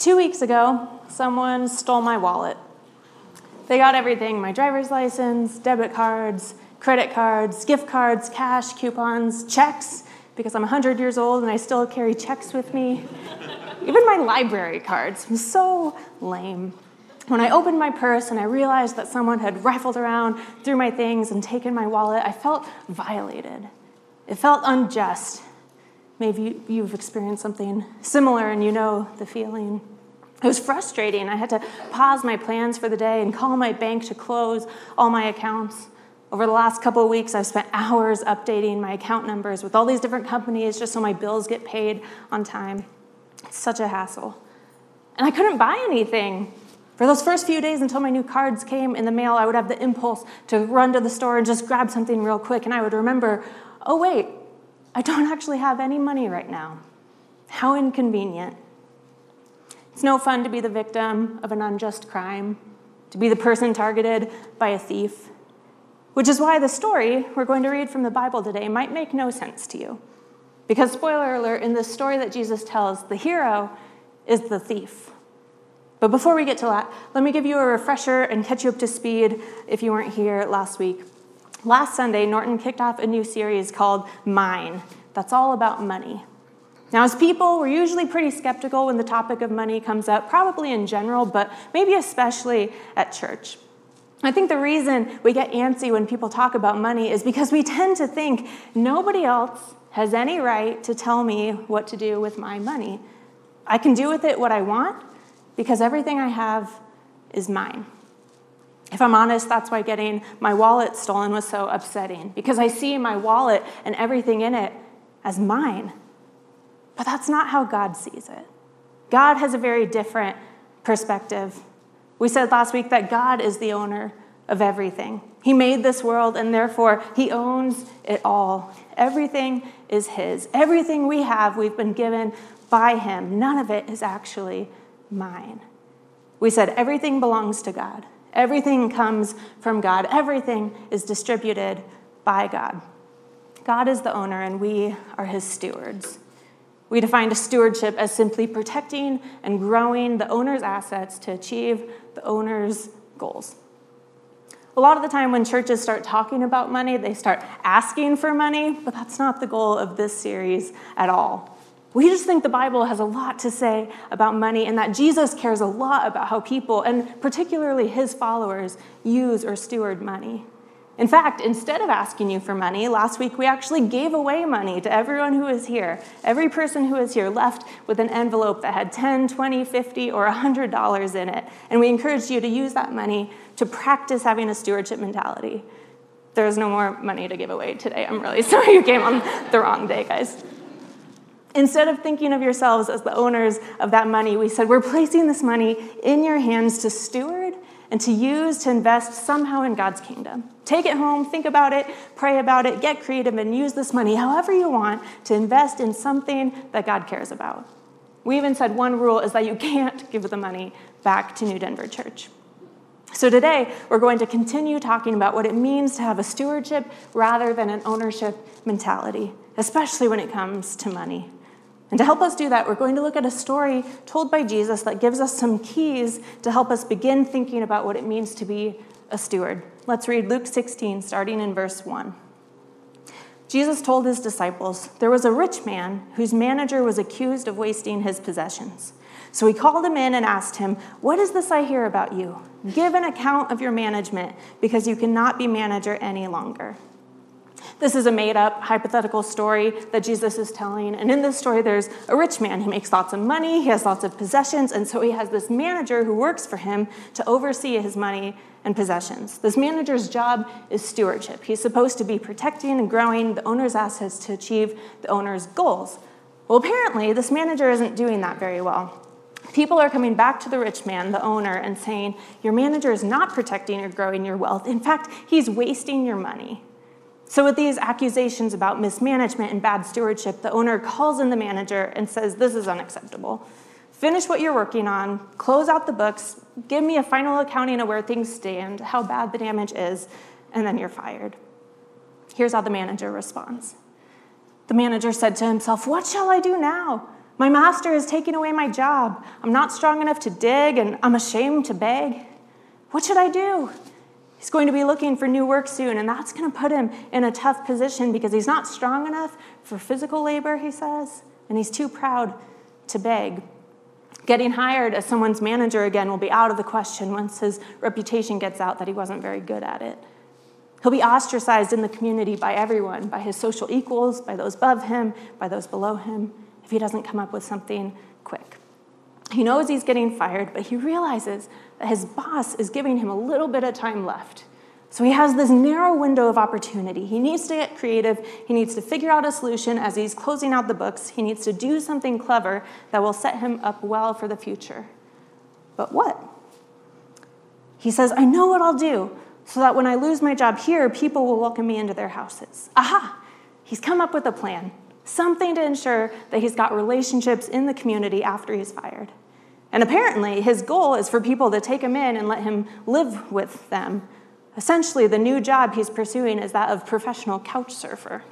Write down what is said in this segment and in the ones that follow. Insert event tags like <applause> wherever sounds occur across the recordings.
Two weeks ago, someone stole my wallet. They got everything my driver's license, debit cards, credit cards, gift cards, cash, coupons, checks, because I'm 100 years old and I still carry checks with me. Even my library cards. I'm so lame. When I opened my purse and I realized that someone had rifled around through my things and taken my wallet, I felt violated. It felt unjust. Maybe you've experienced something similar and you know the feeling. It was frustrating. I had to pause my plans for the day and call my bank to close all my accounts. Over the last couple of weeks, I've spent hours updating my account numbers with all these different companies just so my bills get paid on time. It's such a hassle. And I couldn't buy anything. For those first few days until my new cards came in the mail, I would have the impulse to run to the store and just grab something real quick. And I would remember, oh, wait, I don't actually have any money right now. How inconvenient. It's no fun to be the victim of an unjust crime, to be the person targeted by a thief, which is why the story we're going to read from the Bible today might make no sense to you. Because, spoiler alert, in the story that Jesus tells, the hero is the thief. But before we get to that, let me give you a refresher and catch you up to speed if you weren't here last week. Last Sunday, Norton kicked off a new series called Mine, that's all about money. Now, as people, we're usually pretty skeptical when the topic of money comes up, probably in general, but maybe especially at church. I think the reason we get antsy when people talk about money is because we tend to think nobody else has any right to tell me what to do with my money. I can do with it what I want because everything I have is mine. If I'm honest, that's why getting my wallet stolen was so upsetting because I see my wallet and everything in it as mine. But that's not how God sees it. God has a very different perspective. We said last week that God is the owner of everything. He made this world, and therefore, He owns it all. Everything is His. Everything we have, we've been given by Him. None of it is actually mine. We said everything belongs to God, everything comes from God, everything is distributed by God. God is the owner, and we are His stewards. We defined stewardship as simply protecting and growing the owner's assets to achieve the owner's goals. A lot of the time, when churches start talking about money, they start asking for money, but that's not the goal of this series at all. We just think the Bible has a lot to say about money and that Jesus cares a lot about how people, and particularly his followers, use or steward money. In fact, instead of asking you for money, last week we actually gave away money to everyone who was here. Every person who was here left with an envelope that had 10, 20, 50, or $100 in it. And we encouraged you to use that money to practice having a stewardship mentality. There's no more money to give away today. I'm really <laughs> sorry you came on the wrong day, guys. Instead of thinking of yourselves as the owners of that money, we said, We're placing this money in your hands to steward and to use to invest somehow in God's kingdom. Take it home, think about it, pray about it, get creative, and use this money however you want to invest in something that God cares about. We even said one rule is that you can't <laughs> give the money back to New Denver Church. So today, we're going to continue talking about what it means to have a stewardship rather than an ownership mentality, especially when it comes to money. And to help us do that, we're going to look at a story told by Jesus that gives us some keys to help us begin thinking about what it means to be a steward. Let's read Luke 16, starting in verse 1. Jesus told his disciples, There was a rich man whose manager was accused of wasting his possessions. So he called him in and asked him, What is this I hear about you? Give an account of your management, because you cannot be manager any longer. This is a made up hypothetical story that Jesus is telling. And in this story, there's a rich man. He makes lots of money, he has lots of possessions, and so he has this manager who works for him to oversee his money and possessions. This manager's job is stewardship. He's supposed to be protecting and growing the owner's assets to achieve the owner's goals. Well, apparently, this manager isn't doing that very well. People are coming back to the rich man, the owner, and saying, Your manager is not protecting or growing your wealth. In fact, he's wasting your money. So, with these accusations about mismanagement and bad stewardship, the owner calls in the manager and says, This is unacceptable. Finish what you're working on, close out the books, give me a final accounting of where things stand, how bad the damage is, and then you're fired. Here's how the manager responds The manager said to himself, What shall I do now? My master is taking away my job. I'm not strong enough to dig, and I'm ashamed to beg. What should I do? He's going to be looking for new work soon, and that's going to put him in a tough position because he's not strong enough for physical labor, he says, and he's too proud to beg. Getting hired as someone's manager again will be out of the question once his reputation gets out that he wasn't very good at it. He'll be ostracized in the community by everyone, by his social equals, by those above him, by those below him, if he doesn't come up with something quick. He knows he's getting fired, but he realizes that his boss is giving him a little bit of time left. So he has this narrow window of opportunity. He needs to get creative. He needs to figure out a solution as he's closing out the books. He needs to do something clever that will set him up well for the future. But what? He says, I know what I'll do so that when I lose my job here, people will welcome me into their houses. Aha! He's come up with a plan, something to ensure that he's got relationships in the community after he's fired. And apparently, his goal is for people to take him in and let him live with them Essentially, the new job he's pursuing is that of professional couch surfer.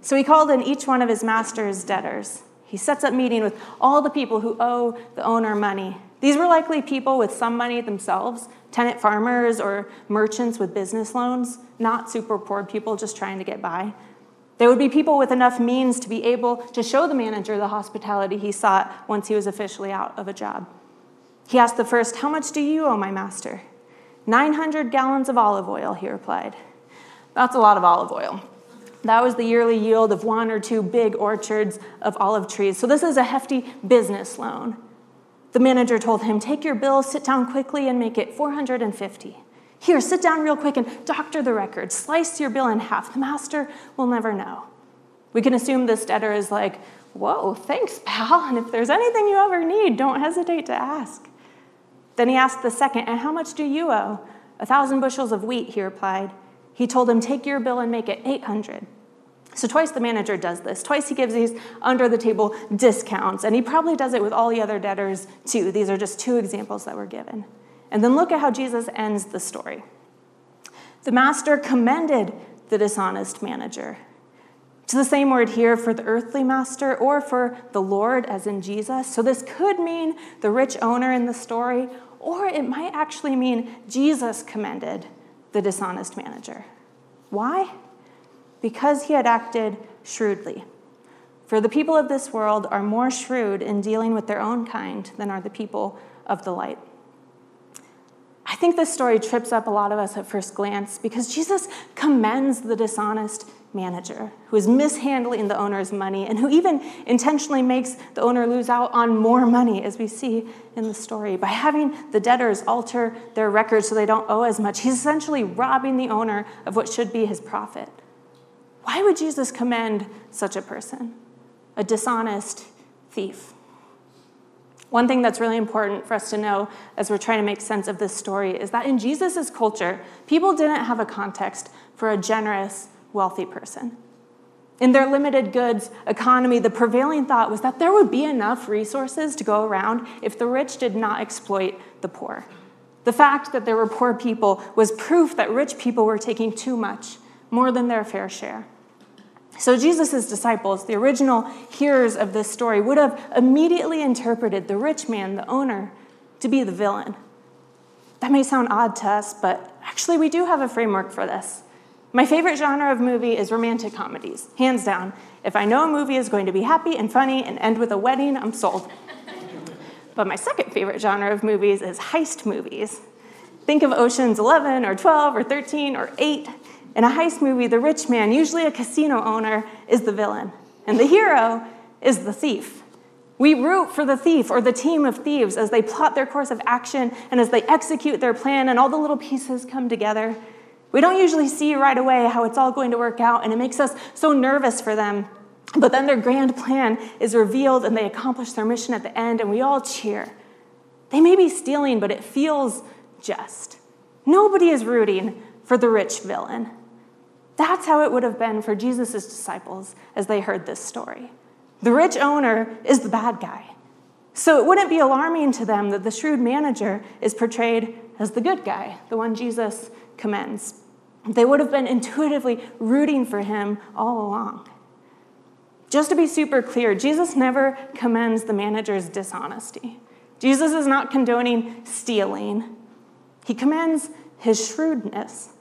So he called in each one of his master's debtors. He sets up meeting with all the people who owe the owner money. These were likely people with some money themselves, tenant farmers or merchants with business loans, not super poor people just trying to get by. There would be people with enough means to be able to show the manager the hospitality he sought once he was officially out of a job. He asked the first, How much do you owe my master? 900 gallons of olive oil, he replied. That's a lot of olive oil. That was the yearly yield of one or two big orchards of olive trees. So, this is a hefty business loan. The manager told him, Take your bill, sit down quickly, and make it 450. Here, sit down real quick and doctor the record. Slice your bill in half. The master will never know. We can assume this debtor is like, Whoa, thanks, pal. And if there's anything you ever need, don't hesitate to ask. Then he asked the second, And how much do you owe? A thousand bushels of wheat, he replied. He told him, Take your bill and make it 800. So twice the manager does this. Twice he gives these under the table discounts, and he probably does it with all the other debtors too. These are just two examples that were given. And then look at how Jesus ends the story. The master commended the dishonest manager. It's the same word here for the earthly master or for the Lord, as in Jesus. So this could mean the rich owner in the story, or it might actually mean Jesus commended the dishonest manager. Why? Because he had acted shrewdly. For the people of this world are more shrewd in dealing with their own kind than are the people of the light. I think this story trips up a lot of us at first glance because Jesus commends the dishonest manager who is mishandling the owner's money and who even intentionally makes the owner lose out on more money, as we see in the story. By having the debtors alter their records so they don't owe as much, he's essentially robbing the owner of what should be his profit. Why would Jesus commend such a person? A dishonest thief. One thing that's really important for us to know as we're trying to make sense of this story is that in Jesus' culture, people didn't have a context for a generous, wealthy person. In their limited goods economy, the prevailing thought was that there would be enough resources to go around if the rich did not exploit the poor. The fact that there were poor people was proof that rich people were taking too much, more than their fair share. So, Jesus' disciples, the original hearers of this story, would have immediately interpreted the rich man, the owner, to be the villain. That may sound odd to us, but actually, we do have a framework for this. My favorite genre of movie is romantic comedies, hands down. If I know a movie is going to be happy and funny and end with a wedding, I'm sold. but my second favorite genre of movies is heist movies. Think of Ocean's 11 or 12 or 13 or 8. In a heist movie, the rich man, usually a casino owner, is the villain, and the hero is the thief. We root for the thief or the team of thieves as they plot their course of action and as they execute their plan, and all the little pieces come together we don't usually see right away how it's all going to work out, and it makes us so nervous for them. But then their grand plan is revealed and they accomplish their mission at the end, and we all cheer. They may be stealing, but it feels just. Nobody is rooting for the rich villain. That's how it would have been for Jesus' disciples as they heard this story. The rich owner is the bad guy. So it wouldn't be alarming to them that the shrewd manager is portrayed as the good guy, the one Jesus commends. They would have been intuitively rooting for him all along. Just to be super clear, Jesus never commends the manager's dishonesty. Jesus is not condoning stealing, he commends his shrewdness.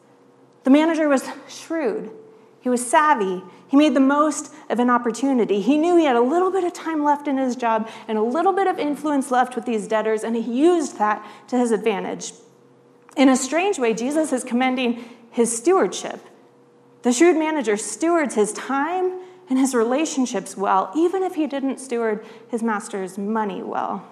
The manager was shrewd, he was savvy, he made the most of an opportunity. He knew he had a little bit of time left in his job and a little bit of influence left with these debtors, and he used that to his advantage. In a strange way, Jesus is commending his stewardship. The shrewd manager stewards his time and his relationships well, even if he didn't steward his master's money well.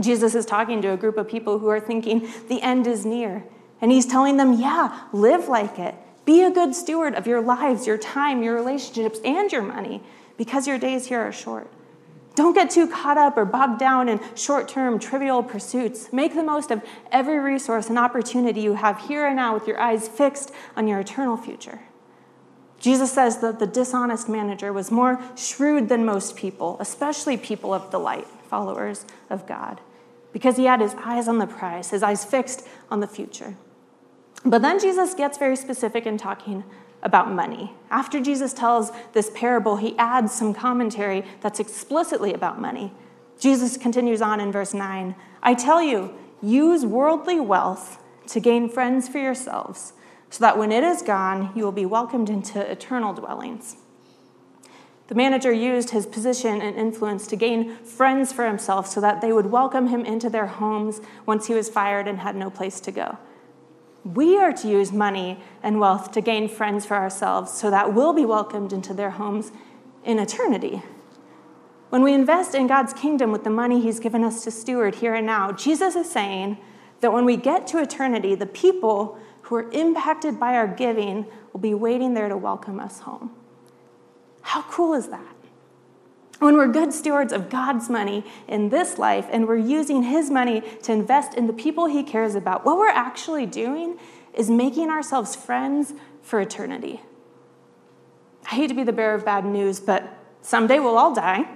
Jesus is talking to a group of people who are thinking the end is near. And he's telling them, yeah, live like it. Be a good steward of your lives, your time, your relationships, and your money, because your days here are short. Don't get too caught up or bogged down in short term, trivial pursuits. Make the most of every resource and opportunity you have here and now with your eyes fixed on your eternal future. Jesus says that the dishonest manager was more shrewd than most people, especially people of the light, followers of God, because he had his eyes on the prize, his eyes fixed on the future. But then Jesus gets very specific in talking about money. After Jesus tells this parable, he adds some commentary that's explicitly about money. Jesus continues on in verse 9 I tell you, use worldly wealth to gain friends for yourselves, so that when it is gone, you will be welcomed into eternal dwellings. The manager used his position and influence to gain friends for himself so that they would welcome him into their homes once he was fired and had no place to go. We are to use money and wealth to gain friends for ourselves so that we'll be welcomed into their homes in eternity. When we invest in God's kingdom with the money He's given us to steward here and now, Jesus is saying that when we get to eternity, the people who are impacted by our giving will be waiting there to welcome us home. How cool is that? When we're good stewards of God's money in this life and we're using His money to invest in the people He cares about, what we're actually doing is making ourselves friends for eternity. I hate to be the bearer of bad news, but someday we'll all die,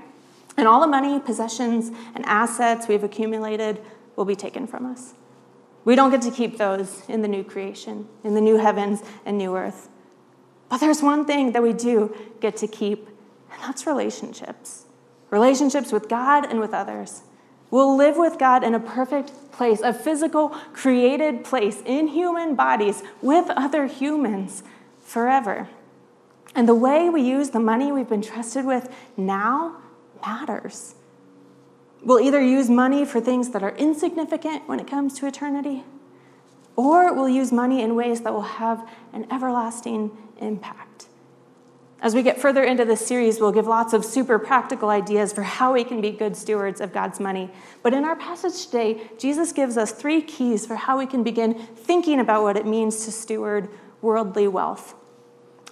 and all the money, possessions, and assets we've accumulated will be taken from us. We don't get to keep those in the new creation, in the new heavens and new earth. But there's one thing that we do get to keep and that's relationships relationships with God and with others. We'll live with God in a perfect place, a physical, created place in human bodies with other humans forever. And the way we use the money we've been trusted with now matters. We'll either use money for things that are insignificant when it comes to eternity, or we'll use money in ways that will have an everlasting impact. As we get further into this series, we'll give lots of super practical ideas for how we can be good stewards of God's money. But in our passage today, Jesus gives us three keys for how we can begin thinking about what it means to steward worldly wealth.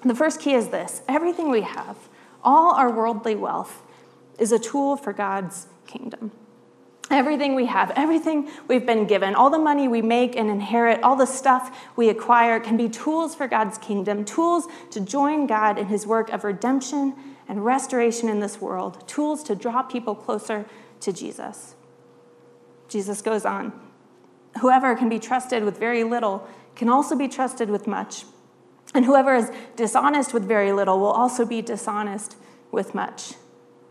The first key is this everything we have, all our worldly wealth, is a tool for God's kingdom. Everything we have, everything we've been given, all the money we make and inherit, all the stuff we acquire can be tools for God's kingdom, tools to join God in his work of redemption and restoration in this world, tools to draw people closer to Jesus. Jesus goes on Whoever can be trusted with very little can also be trusted with much. And whoever is dishonest with very little will also be dishonest with much.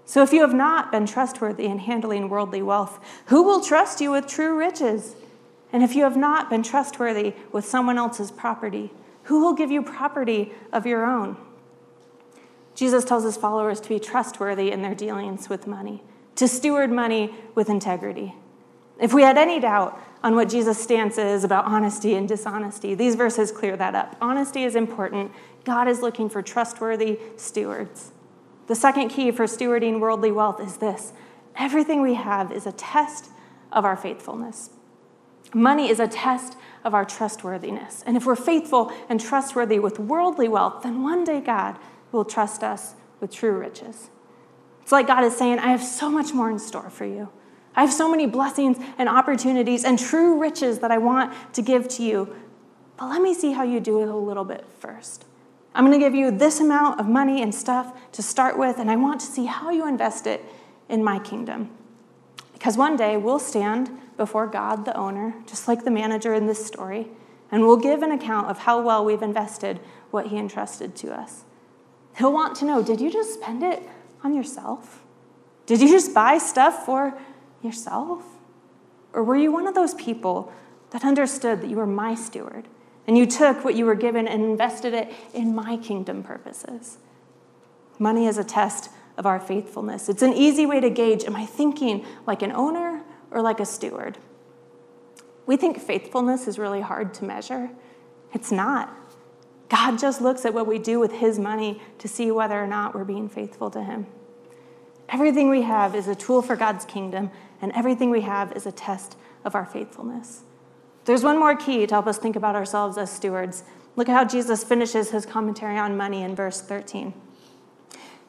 So if you have not been trustworthy in handling worldly wealth, who will trust you with true riches? And if you have not been trustworthy with someone else's property, who will give you property of your own? Jesus tells his followers to be trustworthy in their dealings with money, to steward money with integrity. If we had any doubt on what Jesus' stance is about honesty and dishonesty, these verses clear that up. Honesty is important. God is looking for trustworthy stewards. The second key for stewarding worldly wealth is this everything we have is a test of our faithfulness. Money is a test of our trustworthiness. And if we're faithful and trustworthy with worldly wealth, then one day God will trust us with true riches. It's like God is saying, I have so much more in store for you. I have so many blessings and opportunities and true riches that I want to give to you. But let me see how you do it a little bit first. I'm going to give you this amount of money and stuff to start with, and I want to see how you invest it in my kingdom. Because one day we'll stand before God, the owner, just like the manager in this story, and we'll give an account of how well we've invested what he entrusted to us. He'll want to know did you just spend it on yourself? Did you just buy stuff for yourself? Or were you one of those people that understood that you were my steward and you took what you were given and invested it in my kingdom purposes? Money is a test of our faithfulness. It's an easy way to gauge am I thinking like an owner or like a steward? We think faithfulness is really hard to measure. It's not. God just looks at what we do with His money to see whether or not we're being faithful to Him. Everything we have is a tool for God's kingdom, and everything we have is a test of our faithfulness. There's one more key to help us think about ourselves as stewards. Look at how Jesus finishes his commentary on money in verse 13.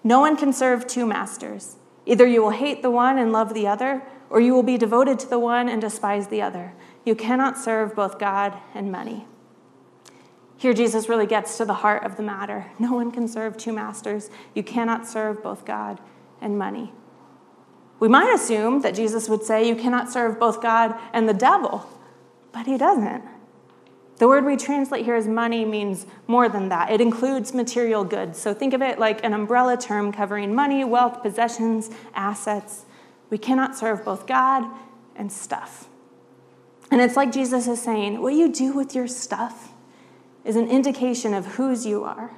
No one can serve two masters. Either you will hate the one and love the other, or you will be devoted to the one and despise the other. You cannot serve both God and money. Here, Jesus really gets to the heart of the matter. No one can serve two masters. You cannot serve both God and money. We might assume that Jesus would say you cannot serve both God and the devil, but he doesn't. The word we translate here as money means more than that. It includes material goods. So think of it like an umbrella term covering money, wealth, possessions, assets. We cannot serve both God and stuff. And it's like Jesus is saying what you do with your stuff is an indication of whose you are.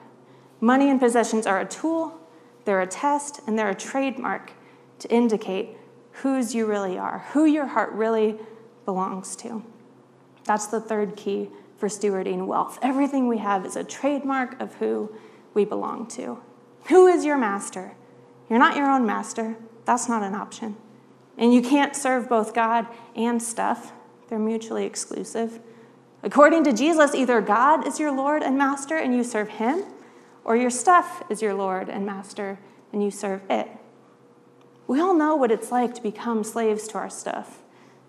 Money and possessions are a tool, they're a test, and they're a trademark to indicate whose you really are, who your heart really belongs to. That's the third key for stewarding wealth. Everything we have is a trademark of who we belong to. Who is your master? You're not your own master. That's not an option. And you can't serve both God and stuff, they're mutually exclusive. According to Jesus, either God is your Lord and Master and you serve Him, or your stuff is your Lord and Master and you serve it. We all know what it's like to become slaves to our stuff.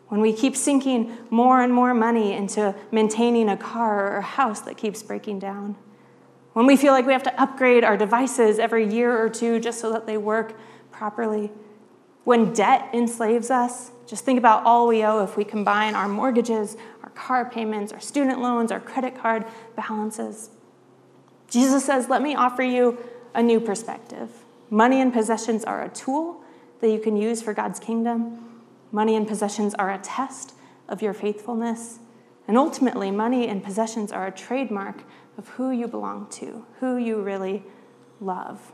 When we keep sinking more and more money into maintaining a car or a house that keeps breaking down. When we feel like we have to upgrade our devices every year or two just so that they work properly. When debt enslaves us, just think about all we owe if we combine our mortgages, our car payments, our student loans, our credit card balances. Jesus says, Let me offer you a new perspective. Money and possessions are a tool that you can use for God's kingdom. Money and possessions are a test of your faithfulness. And ultimately, money and possessions are a trademark of who you belong to, who you really love.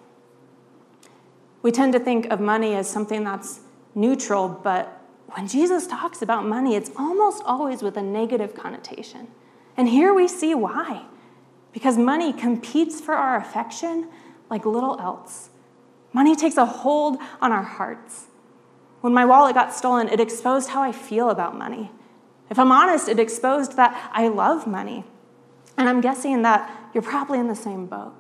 We tend to think of money as something that's neutral, but when Jesus talks about money, it's almost always with a negative connotation. And here we see why. Because money competes for our affection like little else. Money takes a hold on our hearts. When my wallet got stolen, it exposed how I feel about money. If I'm honest, it exposed that I love money. And I'm guessing that you're probably in the same boat.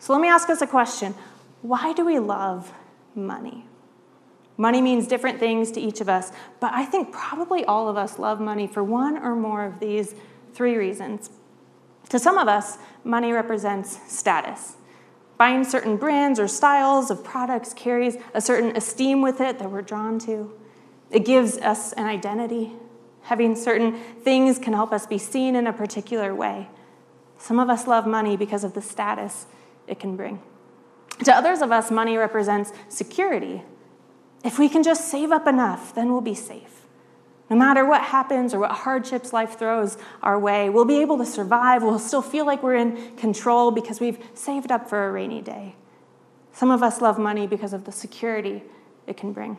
So let me ask us a question Why do we love money? Money means different things to each of us, but I think probably all of us love money for one or more of these three reasons. To some of us, money represents status. Buying certain brands or styles of products carries a certain esteem with it that we're drawn to. It gives us an identity. Having certain things can help us be seen in a particular way. Some of us love money because of the status it can bring. To others of us, money represents security. If we can just save up enough, then we'll be safe. No matter what happens or what hardships life throws our way, we'll be able to survive. We'll still feel like we're in control because we've saved up for a rainy day. Some of us love money because of the security it can bring.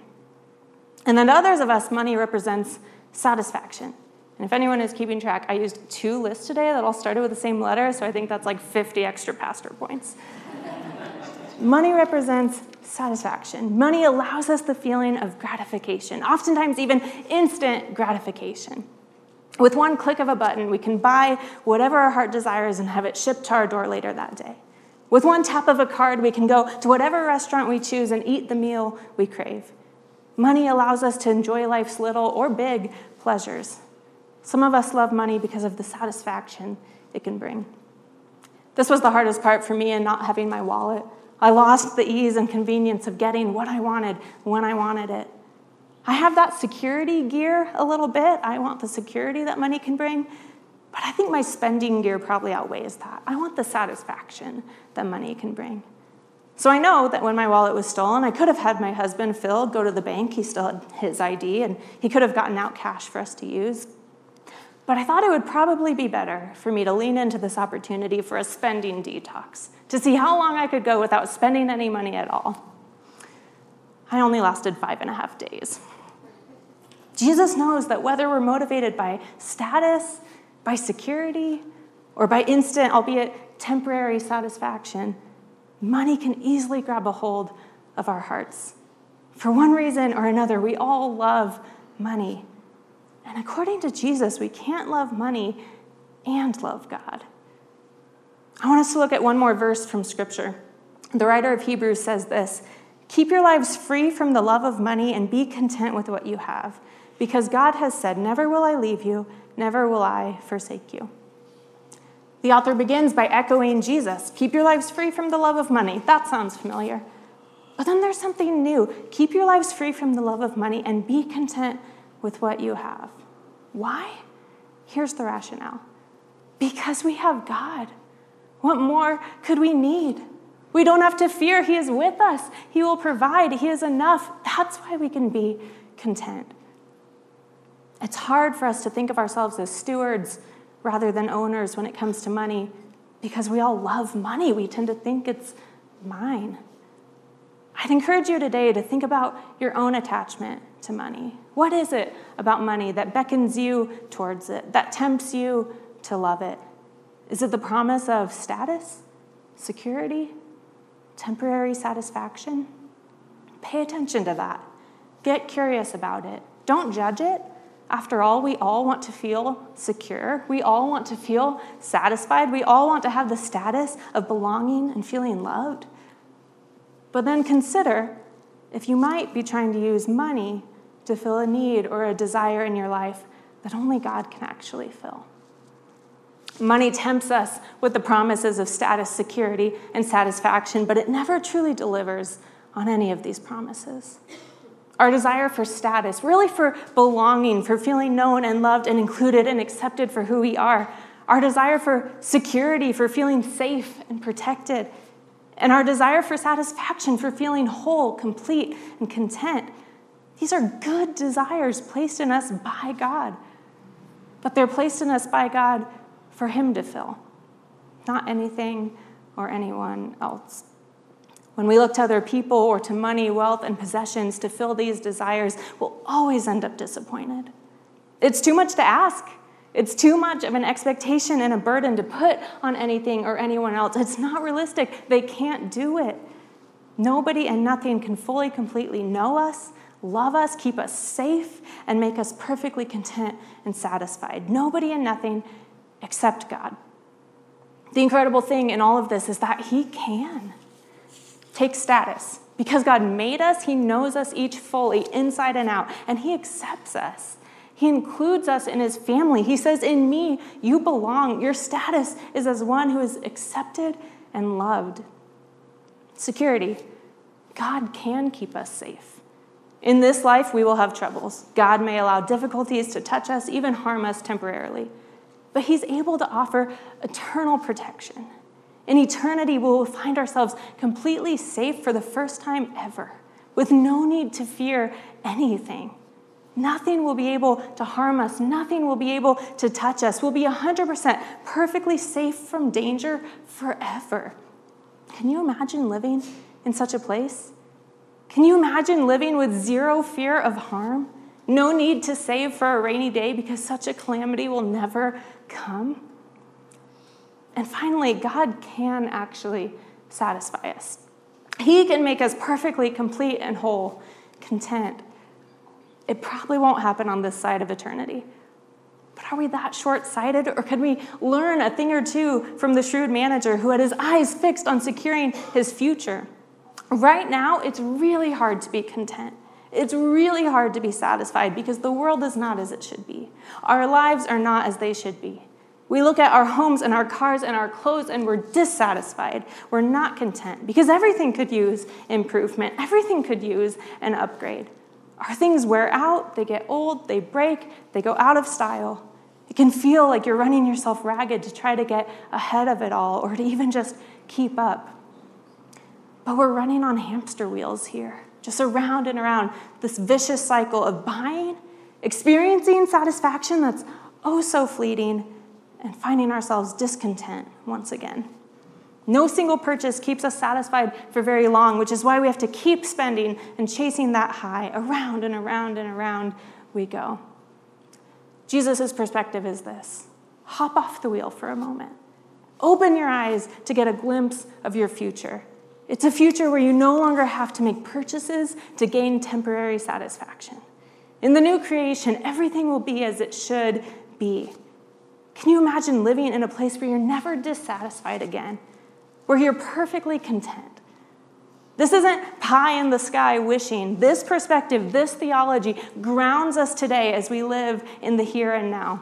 And then to others of us, money represents satisfaction. And if anyone is keeping track, I used two lists today that all started with the same letter, so I think that's like 50 extra pastor points. <laughs> money represents satisfaction. Money allows us the feeling of gratification, oftentimes even instant gratification. With one click of a button, we can buy whatever our heart desires and have it shipped to our door later that day. With one tap of a card, we can go to whatever restaurant we choose and eat the meal we crave. Money allows us to enjoy life's little or big pleasures. Some of us love money because of the satisfaction it can bring. This was the hardest part for me in not having my wallet. I lost the ease and convenience of getting what I wanted when I wanted it. I have that security gear a little bit. I want the security that money can bring, but I think my spending gear probably outweighs that. I want the satisfaction that money can bring. So I know that when my wallet was stolen, I could have had my husband, Phil, go to the bank. He still had his ID, and he could have gotten out cash for us to use. But I thought it would probably be better for me to lean into this opportunity for a spending detox, to see how long I could go without spending any money at all. I only lasted five and a half days. Jesus knows that whether we're motivated by status, by security, or by instant, albeit temporary satisfaction, money can easily grab a hold of our hearts. For one reason or another, we all love money. And according to Jesus, we can't love money and love God. I want us to look at one more verse from Scripture. The writer of Hebrews says this Keep your lives free from the love of money and be content with what you have, because God has said, Never will I leave you, never will I forsake you. The author begins by echoing Jesus Keep your lives free from the love of money. That sounds familiar. But then there's something new. Keep your lives free from the love of money and be content with what you have. Why? Here's the rationale because we have God. What more could we need? We don't have to fear. He is with us, He will provide, He is enough. That's why we can be content. It's hard for us to think of ourselves as stewards rather than owners when it comes to money because we all love money. We tend to think it's mine. I'd encourage you today to think about your own attachment to money. What is it about money that beckons you towards it, that tempts you to love it? Is it the promise of status, security, temporary satisfaction? Pay attention to that. Get curious about it. Don't judge it. After all, we all want to feel secure. We all want to feel satisfied. We all want to have the status of belonging and feeling loved. But then consider if you might be trying to use money to fill a need or a desire in your life that only God can actually fill. Money tempts us with the promises of status, security, and satisfaction, but it never truly delivers on any of these promises. Our desire for status, really for belonging, for feeling known and loved and included and accepted for who we are. Our desire for security, for feeling safe and protected. And our desire for satisfaction, for feeling whole, complete, and content. These are good desires placed in us by God. But they're placed in us by God for Him to fill, not anything or anyone else. When we look to other people or to money, wealth, and possessions to fill these desires, we'll always end up disappointed. It's too much to ask. It's too much of an expectation and a burden to put on anything or anyone else. It's not realistic. They can't do it. Nobody and nothing can fully, completely know us, love us, keep us safe, and make us perfectly content and satisfied. Nobody and nothing except God. The incredible thing in all of this is that He can take status. Because God made us, He knows us each fully, inside and out, and He accepts us. He includes us in His family. He says, In me, you belong. Your status is as one who is accepted and loved. Security. God can keep us safe. In this life, we will have troubles. God may allow difficulties to touch us, even harm us temporarily. But He's able to offer eternal protection. In eternity, we will find ourselves completely safe for the first time ever, with no need to fear anything. Nothing will be able to harm us. Nothing will be able to touch us. We'll be 100% perfectly safe from danger forever. Can you imagine living in such a place? Can you imagine living with zero fear of harm? No need to save for a rainy day because such a calamity will never come? And finally, God can actually satisfy us. He can make us perfectly complete and whole, content. It probably won't happen on this side of eternity. But are we that short sighted? Or could we learn a thing or two from the shrewd manager who had his eyes fixed on securing his future? Right now, it's really hard to be content. It's really hard to be satisfied because the world is not as it should be. Our lives are not as they should be. We look at our homes and our cars and our clothes and we're dissatisfied. We're not content because everything could use improvement, everything could use an upgrade. Our things wear out, they get old, they break, they go out of style. It can feel like you're running yourself ragged to try to get ahead of it all or to even just keep up. But we're running on hamster wheels here, just around and around this vicious cycle of buying, experiencing satisfaction that's oh so fleeting, and finding ourselves discontent once again. No single purchase keeps us satisfied for very long, which is why we have to keep spending and chasing that high. Around and around and around we go. Jesus' perspective is this hop off the wheel for a moment. Open your eyes to get a glimpse of your future. It's a future where you no longer have to make purchases to gain temporary satisfaction. In the new creation, everything will be as it should be. Can you imagine living in a place where you're never dissatisfied again, where you're perfectly content? This isn't pie in the sky wishing. This perspective, this theology grounds us today as we live in the here and now.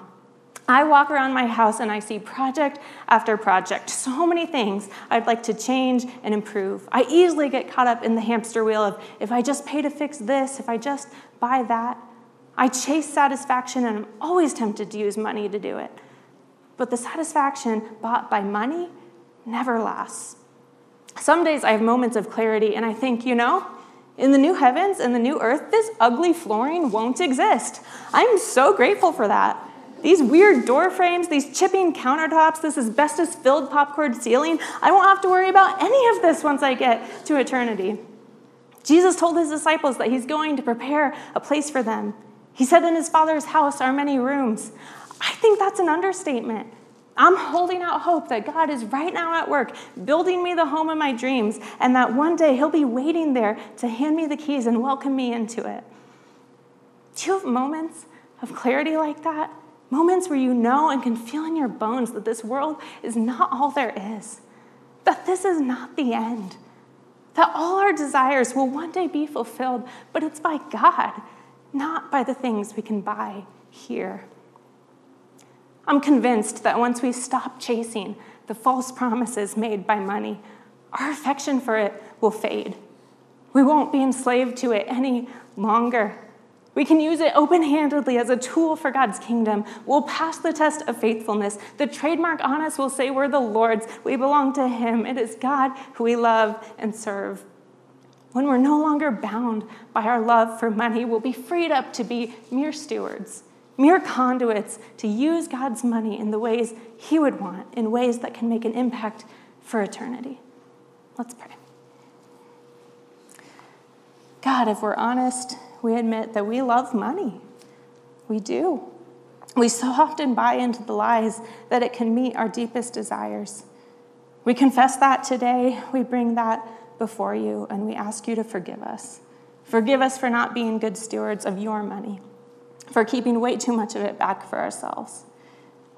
I walk around my house and I see project after project, so many things I'd like to change and improve. I easily get caught up in the hamster wheel of if I just pay to fix this, if I just buy that. I chase satisfaction and I'm always tempted to use money to do it. But the satisfaction bought by money never lasts. Some days I have moments of clarity and I think, you know, in the new heavens and the new earth, this ugly flooring won't exist. I'm so grateful for that. These weird door frames, these chipping countertops, this asbestos filled popcorn ceiling, I won't have to worry about any of this once I get to eternity. Jesus told his disciples that he's going to prepare a place for them. He said, In his Father's house are many rooms. I think that's an understatement. I'm holding out hope that God is right now at work, building me the home of my dreams, and that one day He'll be waiting there to hand me the keys and welcome me into it. Do you have moments of clarity like that? Moments where you know and can feel in your bones that this world is not all there is, that this is not the end, that all our desires will one day be fulfilled, but it's by God, not by the things we can buy here. I'm convinced that once we stop chasing the false promises made by money, our affection for it will fade. We won't be enslaved to it any longer. We can use it open handedly as a tool for God's kingdom. We'll pass the test of faithfulness. The trademark on us will say we're the Lord's. We belong to Him. It is God who we love and serve. When we're no longer bound by our love for money, we'll be freed up to be mere stewards, mere conduits to use God's money in the ways He would want, in ways that can make an impact for eternity. Let's pray. God, if we're honest, we admit that we love money. We do. We so often buy into the lies that it can meet our deepest desires. We confess that today. We bring that before you and we ask you to forgive us. Forgive us for not being good stewards of your money, for keeping way too much of it back for ourselves.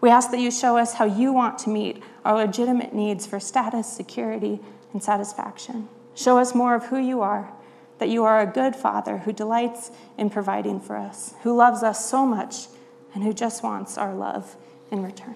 We ask that you show us how you want to meet our legitimate needs for status, security, and satisfaction. Show us more of who you are that you are a good Father who delights in providing for us, who loves us so much, and who just wants our love in return.